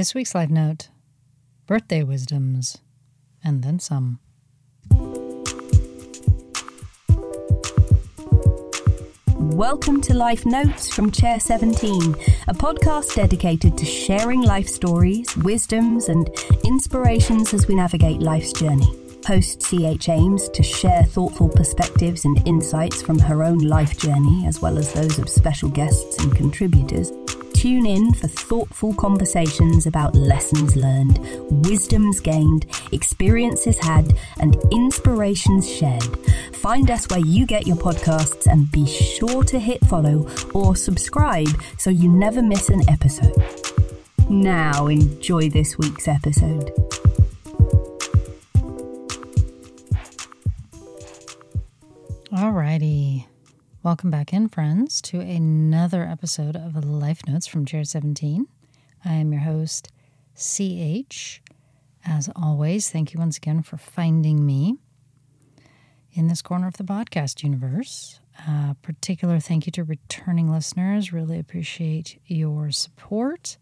This week's live note birthday wisdoms, and then some. Welcome to Life Notes from Chair 17, a podcast dedicated to sharing life stories, wisdoms, and inspirations as we navigate life's journey. Host CH aims to share thoughtful perspectives and insights from her own life journey, as well as those of special guests and contributors. Tune in for thoughtful conversations about lessons learned, wisdoms gained, experiences had, and inspirations shared. Find us where you get your podcasts and be sure to hit follow or subscribe so you never miss an episode. Now, enjoy this week's episode. Alrighty. Welcome back in, friends, to another episode of Life Notes from Chair 17. I am your host, CH. As always, thank you once again for finding me in this corner of the podcast universe. Uh, particular thank you to returning listeners. Really appreciate your support.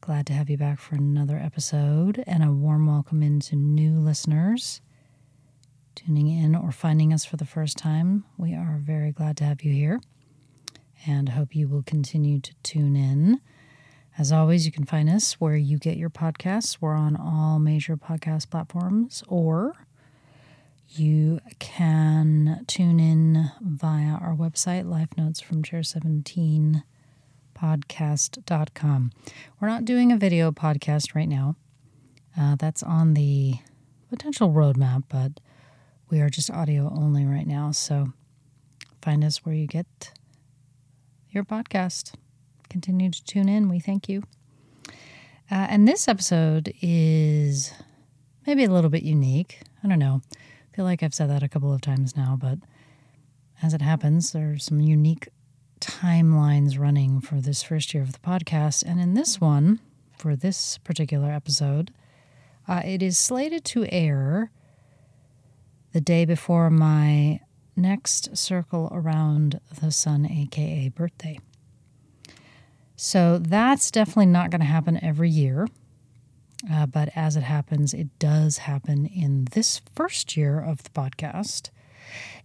Glad to have you back for another episode, and a warm welcome into new listeners tuning in or finding us for the first time, we are very glad to have you here and hope you will continue to tune in. As always, you can find us where you get your podcasts. We're on all major podcast platforms, or you can tune in via our website, Life Notes from Chair 17 podcast.com. We're not doing a video podcast right now. Uh, that's on the potential roadmap, but we are just audio only right now, so find us where you get your podcast. Continue to tune in. We thank you. Uh, and this episode is maybe a little bit unique. I don't know. I feel like I've said that a couple of times now, but as it happens, there are some unique timelines running for this first year of the podcast. And in this one, for this particular episode, uh, it is slated to air the day before my next circle around the sun, aka birthday. So that's definitely not going to happen every year. Uh, but as it happens, it does happen in this first year of the podcast.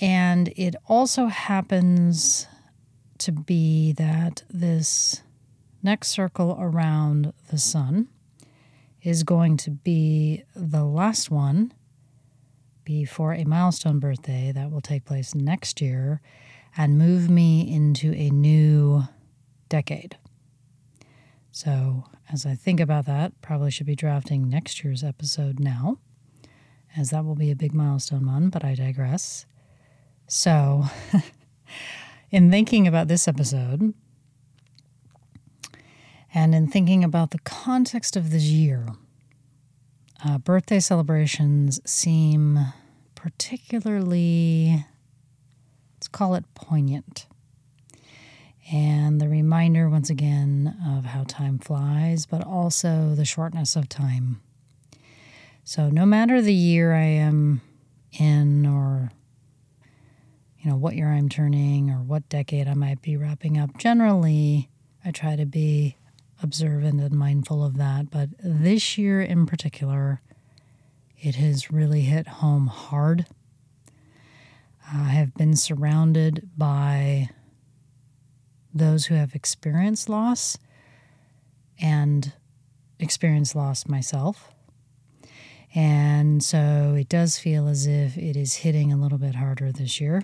And it also happens to be that this next circle around the sun is going to be the last one be for a milestone birthday that will take place next year and move me into a new decade. So, as I think about that, probably should be drafting next year's episode now, as that will be a big milestone one, but I digress. So, in thinking about this episode, and in thinking about the context of this year, uh, birthday celebrations seem particularly, let's call it poignant. And the reminder, once again, of how time flies, but also the shortness of time. So, no matter the year I am in, or you know, what year I'm turning, or what decade I might be wrapping up, generally I try to be observant and mindful of that. But this year in particular, it has really hit home hard. I have been surrounded by those who have experienced loss and experienced loss myself. And so it does feel as if it is hitting a little bit harder this year.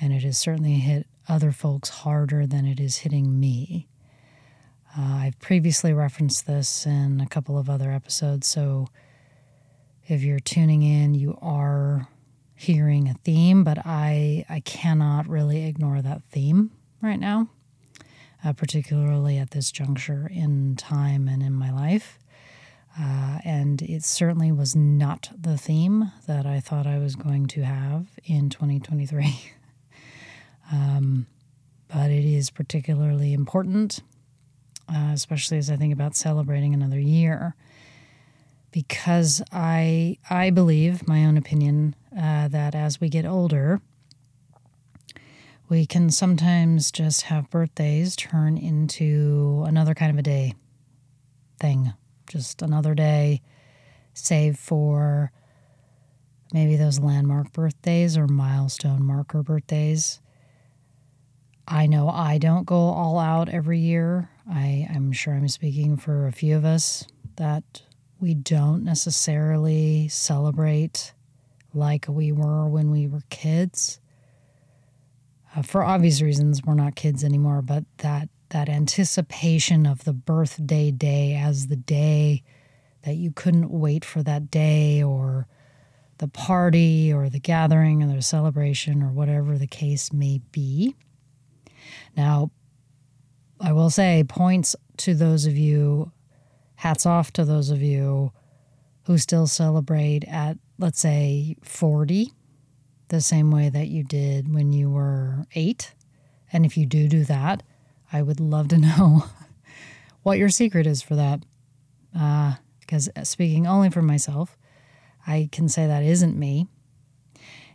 And it has certainly hit other folks harder than it is hitting me. Uh, I've previously referenced this in a couple of other episodes, so if you're tuning in, you are hearing a theme, but I I cannot really ignore that theme right now, uh, particularly at this juncture in time and in my life. Uh, and it certainly was not the theme that I thought I was going to have in 2023. um, but it is particularly important uh, especially as I think about celebrating another year. Because I, I believe, my own opinion, uh, that as we get older, we can sometimes just have birthdays turn into another kind of a day. thing. Just another day, save for maybe those landmark birthdays or milestone marker birthdays. I know I don't go all out every year. I, I'm sure I'm speaking for a few of us that we don't necessarily celebrate like we were when we were kids. Uh, for obvious reasons, we're not kids anymore, but that that anticipation of the birthday day as the day that you couldn't wait for that day or the party or the gathering or the celebration or whatever the case may be. Now, I will say points to those of you, hats off to those of you who still celebrate at, let's say, 40, the same way that you did when you were eight. And if you do do that, I would love to know what your secret is for that. Because uh, speaking only for myself, I can say that isn't me.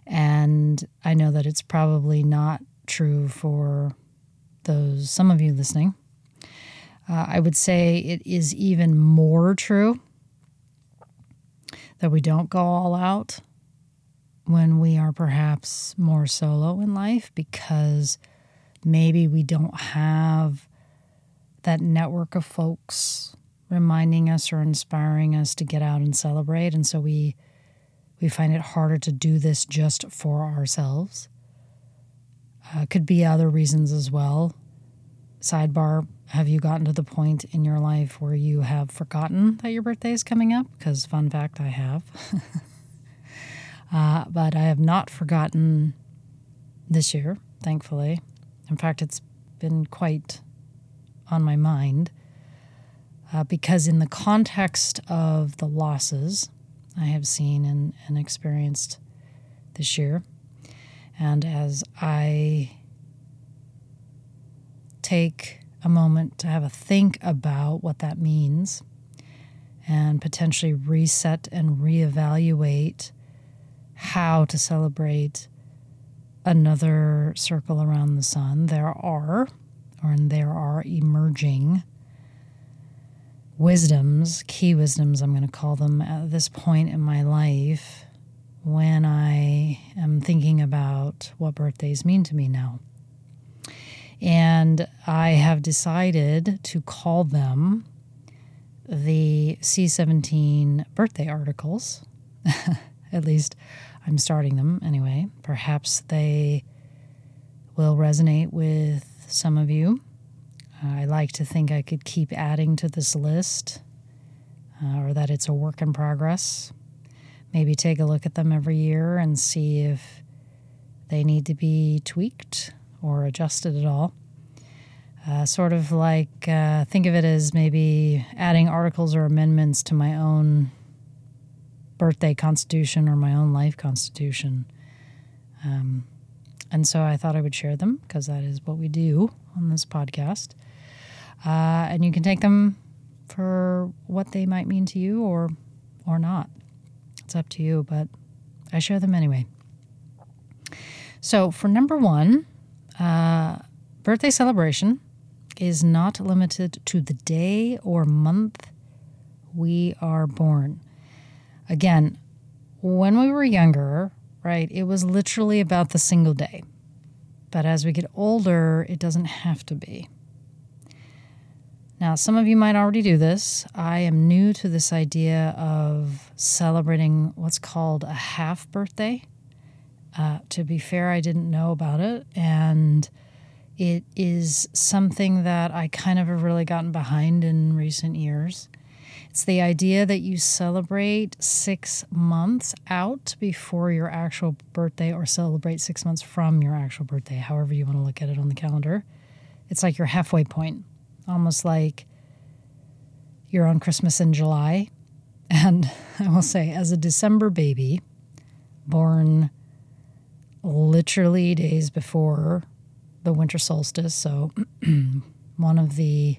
And I know that it's probably not true for those some of you listening. Uh, I would say it is even more true that we don't go all out when we are perhaps more solo in life because maybe we don't have that network of folks reminding us or inspiring us to get out and celebrate and so we we find it harder to do this just for ourselves uh, could be other reasons as well. Sidebar have you gotten to the point in your life where you have forgotten that your birthday is coming up? Because fun fact i have. Uh, but i have not forgotten this year thankfully. In fact, it's been quite on my mind uh, because, in the context of the losses I have seen and, and experienced this year, and as I take a moment to have a think about what that means and potentially reset and reevaluate how to celebrate another circle around the sun, there are, or there are emerging wisdoms, key wisdoms, I'm going to call them at this point in my life when I am thinking about what birthdays mean to me now. And I have decided to call them the C17 birthday articles. At least I'm starting them anyway. Perhaps they will resonate with some of you. Uh, I like to think I could keep adding to this list uh, or that it's a work in progress. Maybe take a look at them every year and see if they need to be tweaked or adjusted at all. Uh, sort of like uh, think of it as maybe adding articles or amendments to my own birthday constitution or my own life constitution. Um, and so I thought I would share them because that is what we do on this podcast. Uh, and you can take them for what they might mean to you or or not. It's up to you, but I share them anyway. So for number one, uh, birthday celebration is not limited to the day or month we are born. Again, when we were younger, right, it was literally about the single day. But as we get older, it doesn't have to be. Now, some of you might already do this. I am new to this idea of celebrating what's called a half birthday. Uh, to be fair, I didn't know about it. And it is something that I kind of have really gotten behind in recent years. It's the idea that you celebrate six months out before your actual birthday or celebrate six months from your actual birthday, however you want to look at it on the calendar. It's like your halfway point, almost like you're on Christmas in July. And I will say, as a December baby, born literally days before the winter solstice, so one of the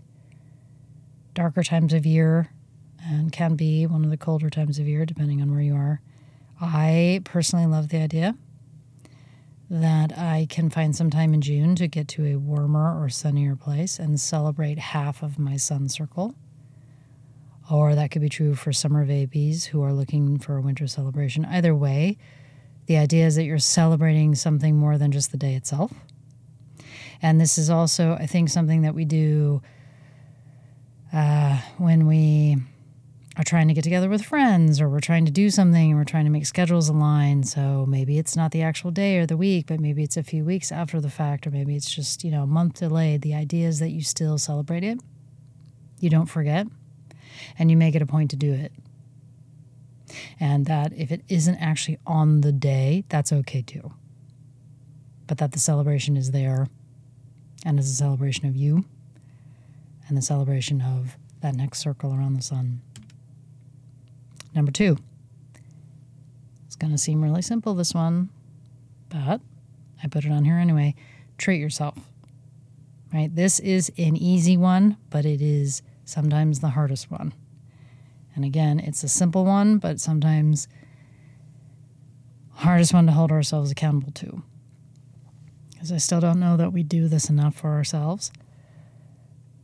darker times of year and can be one of the colder times of year, depending on where you are. I personally love the idea that I can find some time in June to get to a warmer or sunnier place and celebrate half of my sun circle. or that could be true for summer babies who are looking for a winter celebration. Either way, the idea is that you're celebrating something more than just the day itself. And this is also, I think, something that we do uh, when we are trying to get together with friends or we're trying to do something and we're trying to make schedules align. So maybe it's not the actual day or the week, but maybe it's a few weeks after the fact, or maybe it's just, you know, a month delayed. The idea is that you still celebrate it, you don't forget, and you make it a point to do it. And that if it isn't actually on the day, that's okay too. But that the celebration is there and is a celebration of you and the celebration of that next circle around the sun. Number two. It's going to seem really simple, this one, but I put it on here anyway. Treat yourself. Right? This is an easy one, but it is sometimes the hardest one. And again, it's a simple one, but sometimes hardest one to hold ourselves accountable to. Because I still don't know that we do this enough for ourselves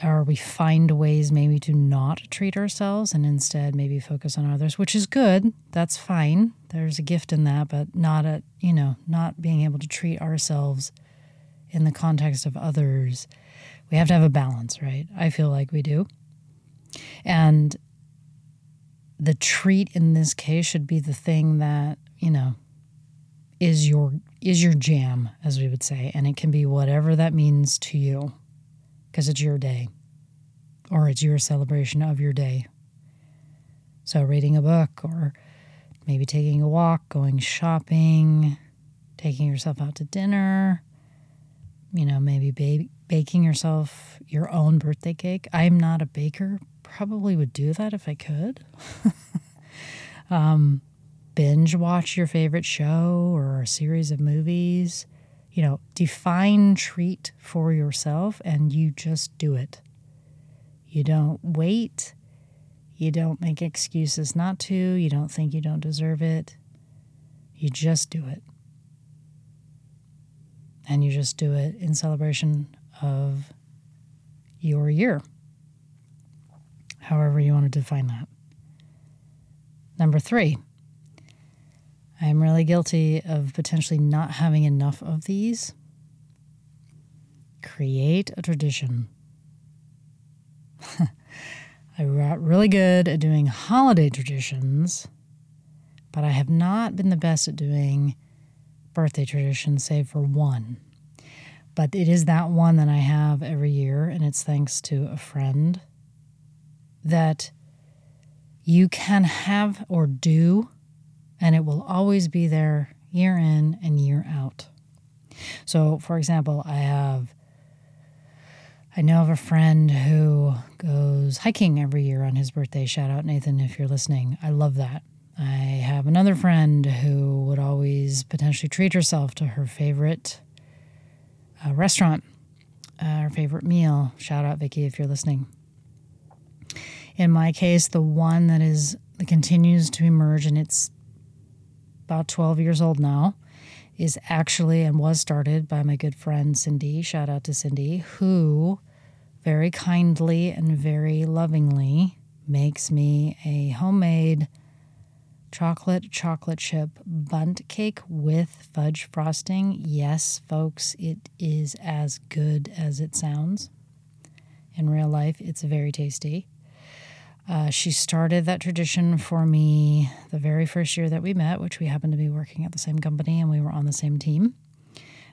or we find ways maybe to not treat ourselves and instead maybe focus on others, which is good. That's fine. There's a gift in that, but not a, you know, not being able to treat ourselves in the context of others. We have to have a balance, right? I feel like we do. And the treat in this case should be the thing that, you know, is your is your jam as we would say and it can be whatever that means to you because it's your day or it's your celebration of your day. So, reading a book or maybe taking a walk, going shopping, taking yourself out to dinner, you know, maybe ba- baking yourself your own birthday cake. I'm not a baker, probably would do that if I could. um, binge watch your favorite show or a series of movies you know, define treat for yourself and you just do it. You don't wait. You don't make excuses not to. You don't think you don't deserve it. You just do it. And you just do it in celebration of your year, however you want to define that. Number three, I am really guilty of potentially not having enough of these. Create a tradition. I got really good at doing holiday traditions, but I have not been the best at doing birthday traditions, save for one. But it is that one that I have every year, and it's thanks to a friend that you can have or do and it will always be there year in and year out. So, for example, I have I know of a friend who goes hiking every year on his birthday. Shout out Nathan if you're listening. I love that. I have another friend who would always potentially treat herself to her favorite uh, restaurant, uh, her favorite meal. Shout out Vicky if you're listening. In my case, the one that is that continues to emerge, and it's about 12 years old now, is actually and was started by my good friend Cindy. Shout out to Cindy, who very kindly and very lovingly makes me a homemade chocolate chocolate chip bundt cake with fudge frosting. Yes, folks, it is as good as it sounds. In real life, it's very tasty. Uh, she started that tradition for me the very first year that we met, which we happened to be working at the same company and we were on the same team.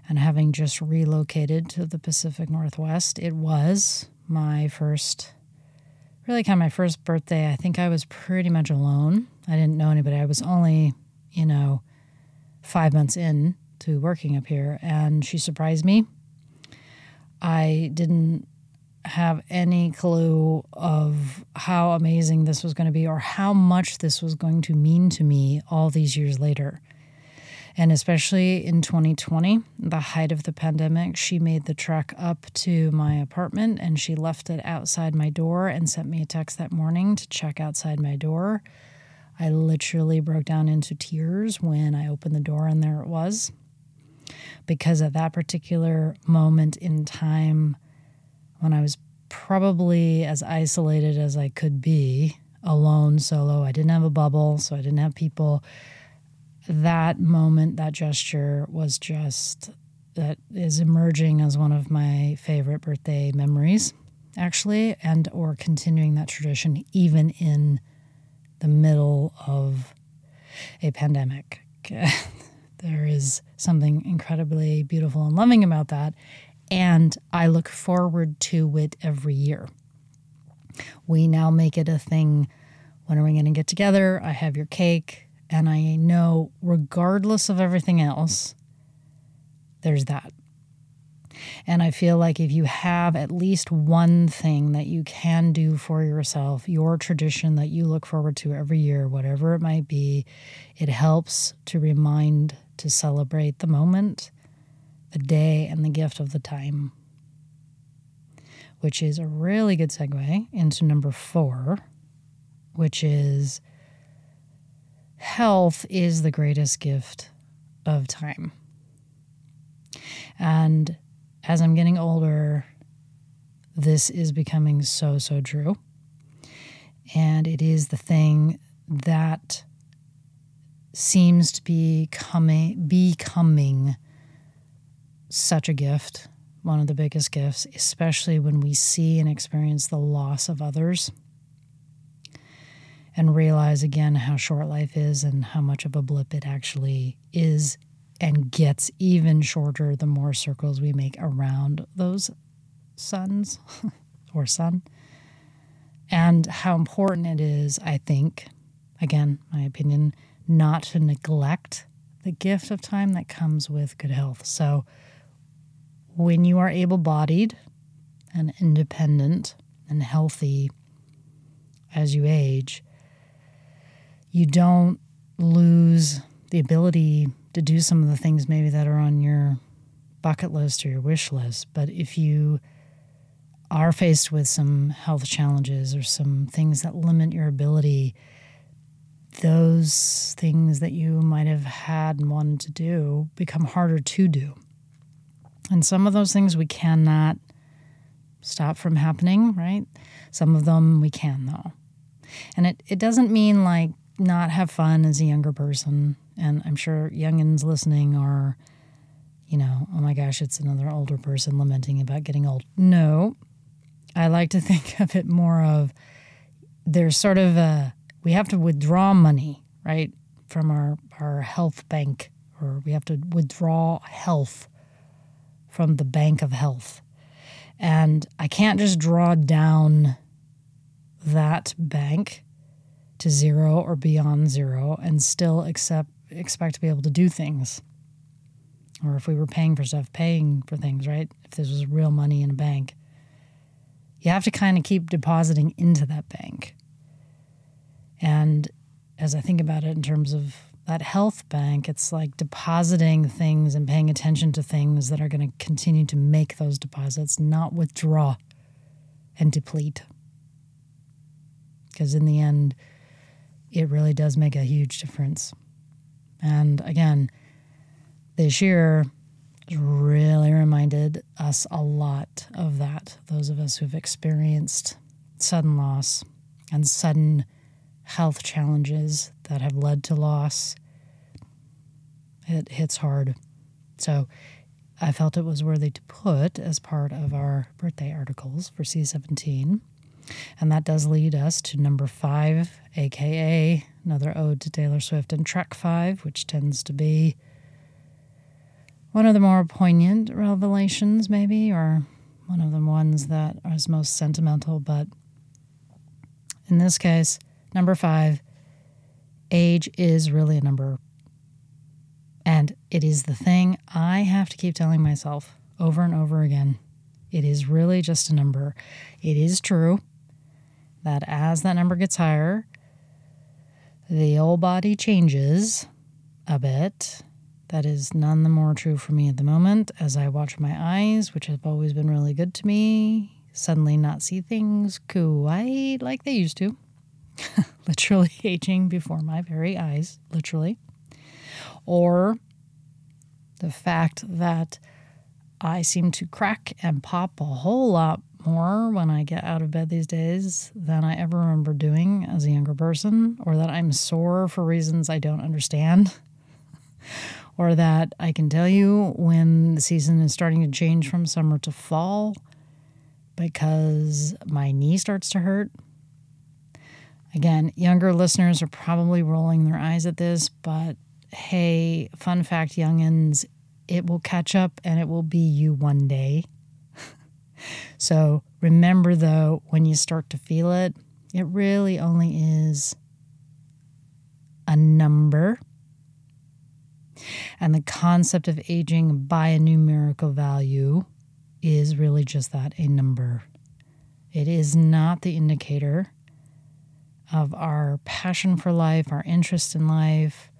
And having just relocated to the Pacific Northwest, it was my first, really kind of my first birthday. I think I was pretty much alone. I didn't know anybody. I was only, you know, five months in to working up here, and she surprised me. I didn't have any clue of how amazing this was going to be or how much this was going to mean to me all these years later. And especially in 2020, the height of the pandemic, she made the trek up to my apartment and she left it outside my door and sent me a text that morning to check outside my door. I literally broke down into tears when I opened the door and there it was. Because at that particular moment in time, when I was probably as isolated as I could be alone, solo. I didn't have a bubble, so I didn't have people. That moment, that gesture was just that is emerging as one of my favorite birthday memories, actually, and or continuing that tradition even in the middle of a pandemic. there is something incredibly beautiful and loving about that. And I look forward to it every year. We now make it a thing. When are we going to get together? I have your cake. And I know, regardless of everything else, there's that. And I feel like if you have at least one thing that you can do for yourself, your tradition that you look forward to every year, whatever it might be, it helps to remind to celebrate the moment, the day, and the gift of the time. Which is a really good segue into number four, which is health is the greatest gift of time. And as I'm getting older, this is becoming so, so true. And it is the thing that seems to be coming, becoming such a gift, one of the biggest gifts, especially when we see and experience the loss of others and realize again how short life is and how much of a blip it actually is and gets even shorter the more circles we make around those suns or sun. And how important it is, I think, again, my opinion, not to neglect the gift of time that comes with good health. So, when you are able bodied and independent and healthy as you age, you don't lose the ability to do some of the things maybe that are on your bucket list or your wish list. But if you are faced with some health challenges or some things that limit your ability, those things that you might have had and wanted to do become harder to do. And some of those things we cannot stop from happening, right? Some of them we can, though. And it, it doesn't mean like not have fun as a younger person and I'm sure youngins listening are, you know, oh my gosh, it's another older person lamenting about getting old. No, I like to think of it more of there's sort of a, we have to withdraw money, right, from our, our health bank, or we have to withdraw health from the bank of health. And I can't just draw down that bank to zero or beyond zero and still accept expect to be able to do things. Or if we were paying for stuff, paying for things, right? If this was real money in a bank, you have to kind of keep depositing into that bank. And as I think about it in terms of that health bank, it's like depositing things and paying attention to things that are going to continue to make those deposits, not withdraw and deplete. Because in the end, it really does make a huge difference. And again, this year really reminded us a lot of that. Those of us who've experienced sudden loss and sudden health challenges that have led to loss, it hits hard. So I felt it was worthy to put as part of our birthday articles for C17. And that does lead us to number five, aka another ode to Taylor Swift and Track Five, which tends to be one of the more poignant revelations, maybe, or one of the ones that is most sentimental. But in this case, number five, age is really a number. And it is the thing I have to keep telling myself over and over again. It is really just a number. It is true that as that number gets higher, the old body changes a bit. That is none the more true for me at the moment as I watch my eyes, which have always been really good to me, suddenly not see things quite like they used to. literally aging before my very eyes, literally. Or the fact that I seem to crack and pop a whole lot more when I get out of bed these days than I ever remember doing as a younger person, or that I'm sore for reasons I don't understand, or that I can tell you when the season is starting to change from summer to fall because my knee starts to hurt. Again, younger listeners are probably rolling their eyes at this, but hey, fun fact, youngins, it will catch up and it will be you one day. so remember, though, when you start to feel it, it really only is a number. And the concept of aging by a numerical value is really just that a number. It is not the indicator of our passion for life, our interest in life,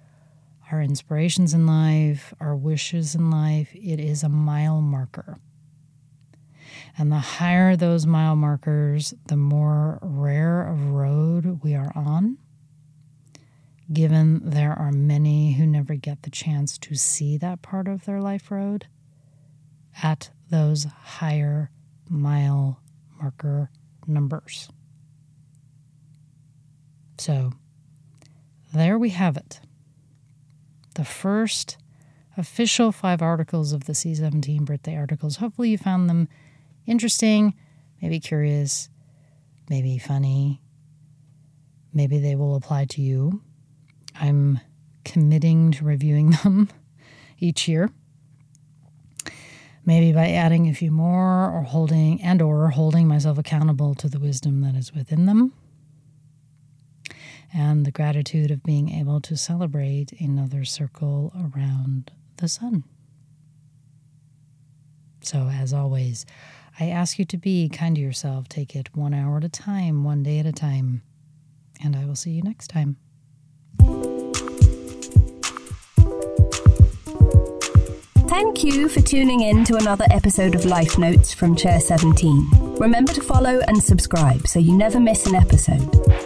our inspirations in life, our wishes in life. It is a mile marker. And the higher those mile markers, the more rare of road we are on, given there are many who never get the chance to see that part of their life road at those higher mile marker numbers. So, there we have it the first official five articles of the C17 birthday articles. Hopefully, you found them interesting, maybe curious, maybe funny. Maybe they will apply to you. I'm committing to reviewing them each year. Maybe by adding a few more or holding and or holding myself accountable to the wisdom that is within them and the gratitude of being able to celebrate another circle around the sun. So, as always, I ask you to be kind to yourself. Take it one hour at a time, one day at a time. And I will see you next time. Thank you for tuning in to another episode of Life Notes from Chair 17. Remember to follow and subscribe so you never miss an episode.